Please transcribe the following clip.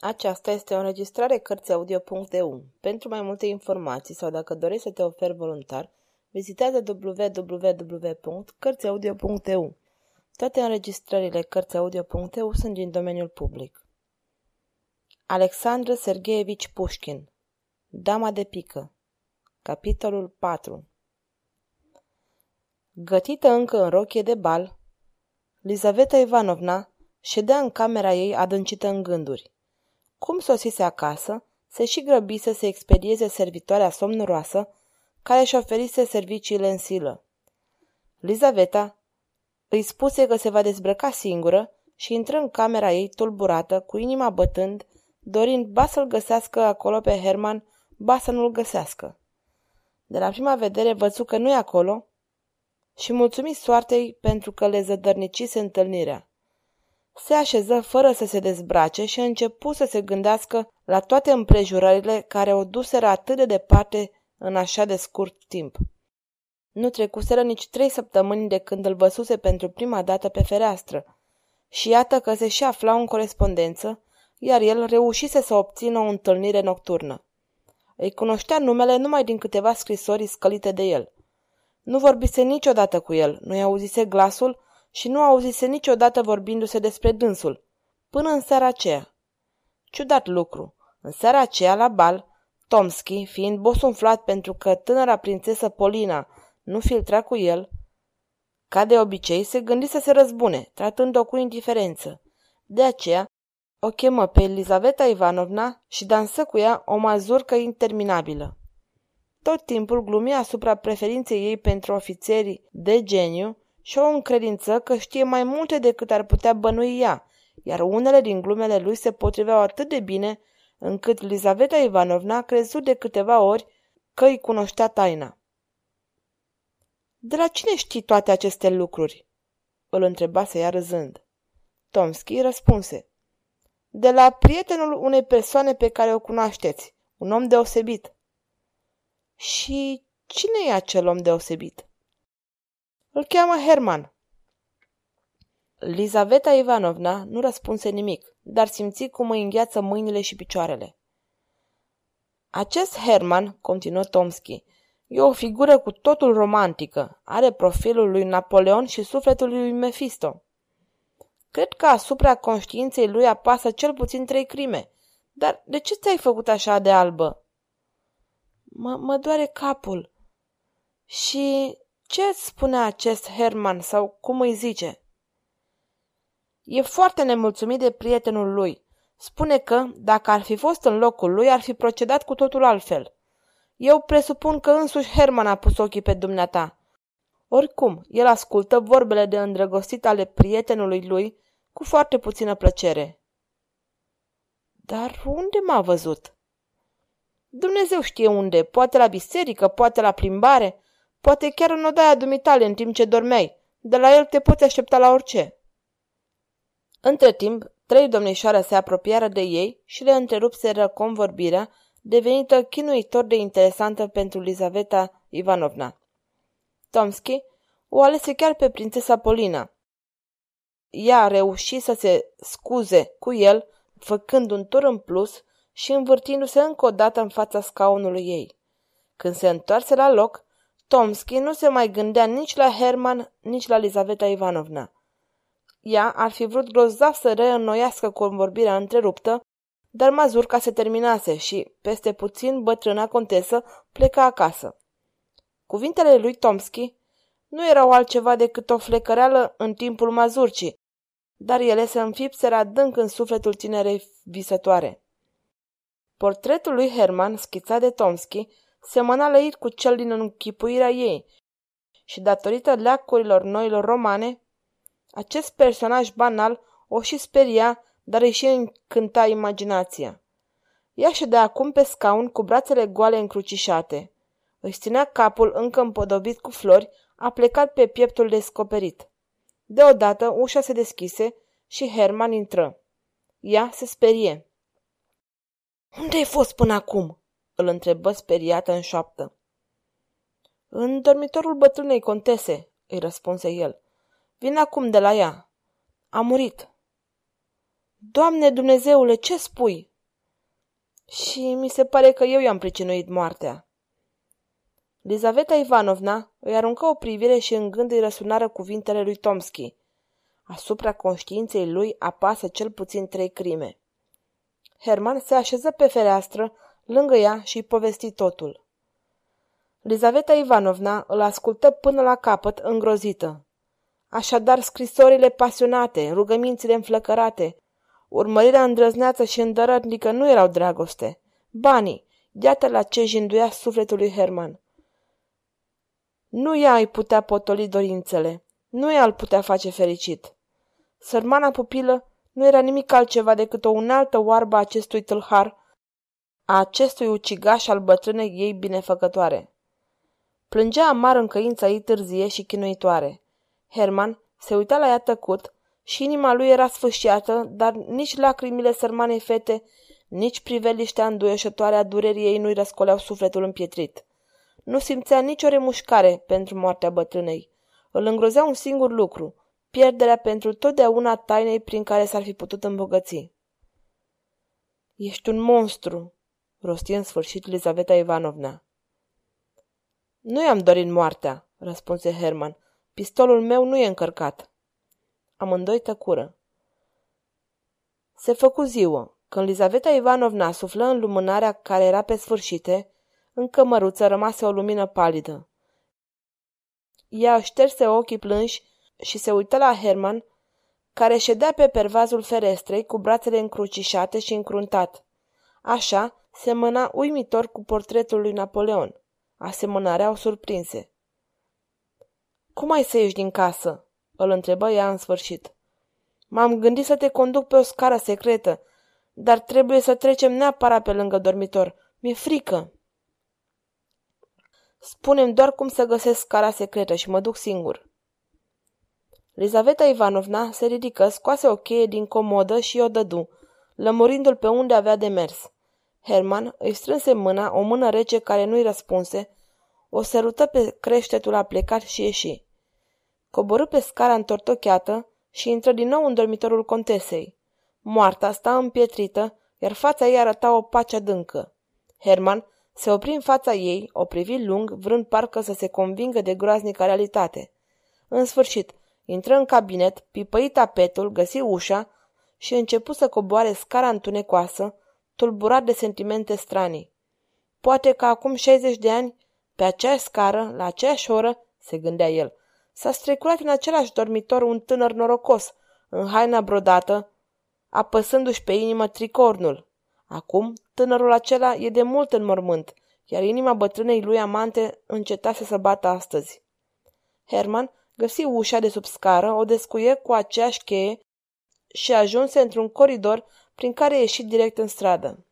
Aceasta este o înregistrare Cărțiaudio.eu. Pentru mai multe informații sau dacă dorești să te oferi voluntar, vizitează www.cărțiaudio.eu. Toate înregistrările Cărțiaudio.eu sunt din domeniul public. Alexandru Sergeevici Pușkin Dama de pică Capitolul 4 Gătită încă în rochie de bal, Lizaveta Ivanovna ședea în camera ei adâncită în gânduri. Cum sosise acasă, se și grăbi să se expedieze servitoarea somnoroasă, care și oferise serviciile în silă. Lizaveta îi spuse că se va dezbrăca singură și intră în camera ei tulburată, cu inima bătând, dorind ba să-l găsească acolo pe Herman, ba să nu-l găsească. De la prima vedere văzu că nu e acolo și mulțumi soartei pentru că le zădărnicise întâlnirea. Se așeză fără să se dezbrace și începu să se gândească la toate împrejurările care o duseră atât de departe în așa de scurt timp. Nu trecuseră nici trei săptămâni de când îl văsuse pentru prima dată pe fereastră și iată că se și aflau în corespondență, iar el reușise să obțină o întâlnire nocturnă. Îi cunoștea numele numai din câteva scrisori scălite de el. Nu vorbise niciodată cu el, nu-i auzise glasul și nu auzise niciodată vorbindu-se despre dânsul, până în seara aceea. Ciudat lucru, în seara aceea la bal, Tomski, fiind bosunflat pentru că tânăra prințesă Polina nu filtra cu el, ca de obicei, se gândi să se răzbune, tratând-o cu indiferență. De aceea, o chemă pe Elizaveta Ivanovna și dansă cu ea o mazurcă interminabilă. Tot timpul glumea asupra preferinței ei pentru ofițerii de geniu și o încredință că știe mai multe decât ar putea bănui ea, iar unele din glumele lui se potriveau atât de bine încât Lizaveta Ivanovna a crezut de câteva ori că îi cunoștea taina. De la cine știi toate aceste lucruri?" îl întrebase ea râzând. Tomski răspunse. De la prietenul unei persoane pe care o cunoașteți, un om deosebit. Și cine e acel om deosebit? Îl cheamă Herman. Lizaveta Ivanovna nu răspunse nimic, dar simți cum îi îngheață mâinile și picioarele. Acest Herman, continuă Tomski, e o figură cu totul romantică. Are profilul lui Napoleon și sufletul lui Mephisto. Cred că asupra conștiinței lui apasă cel puțin trei crime. Dar de ce ți-ai făcut așa de albă? Mă, mă doare capul. Și ce îți spune acest Herman sau cum îi zice? E foarte nemulțumit de prietenul lui. Spune că, dacă ar fi fost în locul lui, ar fi procedat cu totul altfel. Eu presupun că însuși Herman a pus ochii pe dumneata. Oricum, el ascultă vorbele de îndrăgostit ale prietenului lui cu foarte puțină plăcere. Dar unde m-a văzut? Dumnezeu știe unde, poate la biserică, poate la plimbare, Poate chiar în odaia dumitale în timp ce dormeai. De la el te poți aștepta la orice. Între timp, trei domnișoare se apropiară de ei și le întrerupseră convorbirea, devenită chinuitor de interesantă pentru Lizaveta Ivanovna. Tomski o alese chiar pe prințesa Polina. Ea a reușit să se scuze cu el, făcând un tur în plus și învârtindu-se încă o dată în fața scaunului ei. Când se întoarse la loc, Tomski nu se mai gândea nici la Herman, nici la Lizaveta Ivanovna. Ea ar fi vrut grozav să reînnoiască convorbirea întreruptă, dar mazurca se terminase și, peste puțin, bătrâna contesă pleca acasă. Cuvintele lui Tomski nu erau altceva decât o flecăreală în timpul mazurcii, dar ele se înfipseră adânc în sufletul tinerei visătoare. Portretul lui Herman, schițat de Tomski, semăna lăit cu cel din închipuirea ei și datorită leacurilor noilor romane, acest personaj banal o și speria, dar își și încânta imaginația. Ea ședea acum pe scaun cu brațele goale încrucișate. Își ținea capul încă împodobit cu flori, a plecat pe pieptul descoperit. Deodată ușa se deschise și Herman intră. Ea se sperie. Unde ai fost până acum?" Îl întrebă speriată în șoaptă. În dormitorul bătrânei contese, îi răspunse el. Vin acum de la ea. A murit. Doamne Dumnezeule, ce spui? Și mi se pare că eu i-am pricinuit moartea. Lizaveta Ivanovna îi aruncă o privire și în gând îi răsunară cuvintele lui Tomski. Asupra conștiinței lui apasă cel puțin trei crime. Herman se așeză pe fereastră, lângă ea și îi povesti totul. Lizaveta Ivanovna îl ascultă până la capăt, îngrozită. Așadar, scrisorile pasionate, rugămințile înflăcărate, urmărirea îndrăzneață și îndărătnică nu erau dragoste. Banii, iată la ce jinduia sufletul lui Herman. Nu ea îi putea potoli dorințele, nu ea îl putea face fericit. Sărmana pupilă nu era nimic altceva decât o unealtă oarbă a acestui tâlhar, a acestui ucigaș al bătrânei ei binefăcătoare. Plângea amar în căința ei târzie și chinuitoare. Herman se uita la ea tăcut și inima lui era sfâșiată, dar nici lacrimile sărmanei fete, nici priveliștea înduioșătoare a durerii ei nu-i răscoleau sufletul împietrit. Nu simțea nicio remușcare pentru moartea bătrânei. Îl îngrozea un singur lucru, pierderea pentru totdeauna tainei prin care s-ar fi putut îmbogăți. Ești un monstru, rosti în sfârșit Lizaveta Ivanovna. Nu i-am dorit moartea, răspunse Herman. Pistolul meu nu e încărcat. Amândoi tăcură. Se făcu ziua. Când Lizaveta Ivanovna suflă în lumânarea care era pe sfârșite, în cămăruță rămase o lumină palidă. Ea șterse ochii plânși și se uită la Herman, care ședea pe pervazul ferestrei cu brațele încrucișate și încruntat. Așa semăna uimitor cu portretul lui Napoleon. Asemănarea o surprinse. Cum ai să ieși din casă?" îl întrebă ea în sfârșit. M-am gândit să te conduc pe o scară secretă, dar trebuie să trecem neapărat pe lângă dormitor. Mi-e frică." Spunem doar cum să găsesc scara secretă și mă duc singur. Lizaveta Ivanovna se ridică, scoase o cheie din comodă și o dădu, lămurindu-l pe unde avea de mers. Herman îi strânse mâna, o mână rece care nu-i răspunse, o sărută pe creștetul a plecat și ieși. Coborâ pe scara întortocheată și intră din nou în dormitorul contesei. Moarta sta împietrită, iar fața ei arăta o pace adâncă. Herman se opri în fața ei, o privi lung, vrând parcă să se convingă de groaznică realitate. În sfârșit, intră în cabinet, pipăi tapetul, găsi ușa și începu să coboare scara întunecoasă, tulburat de sentimente stranii. Poate că acum 60 de ani, pe aceeași scară, la aceeași oră, se gândea el, s-a strecurat în același dormitor un tânăr norocos, în haina brodată, apăsându-și pe inimă tricornul. Acum, tânărul acela e de mult în mormânt, iar inima bătrânei lui amante încetase să bată astăzi. Herman găsi ușa de sub scară, o descuie cu aceeași cheie și ajunse într-un coridor prin care ieși direct în stradă.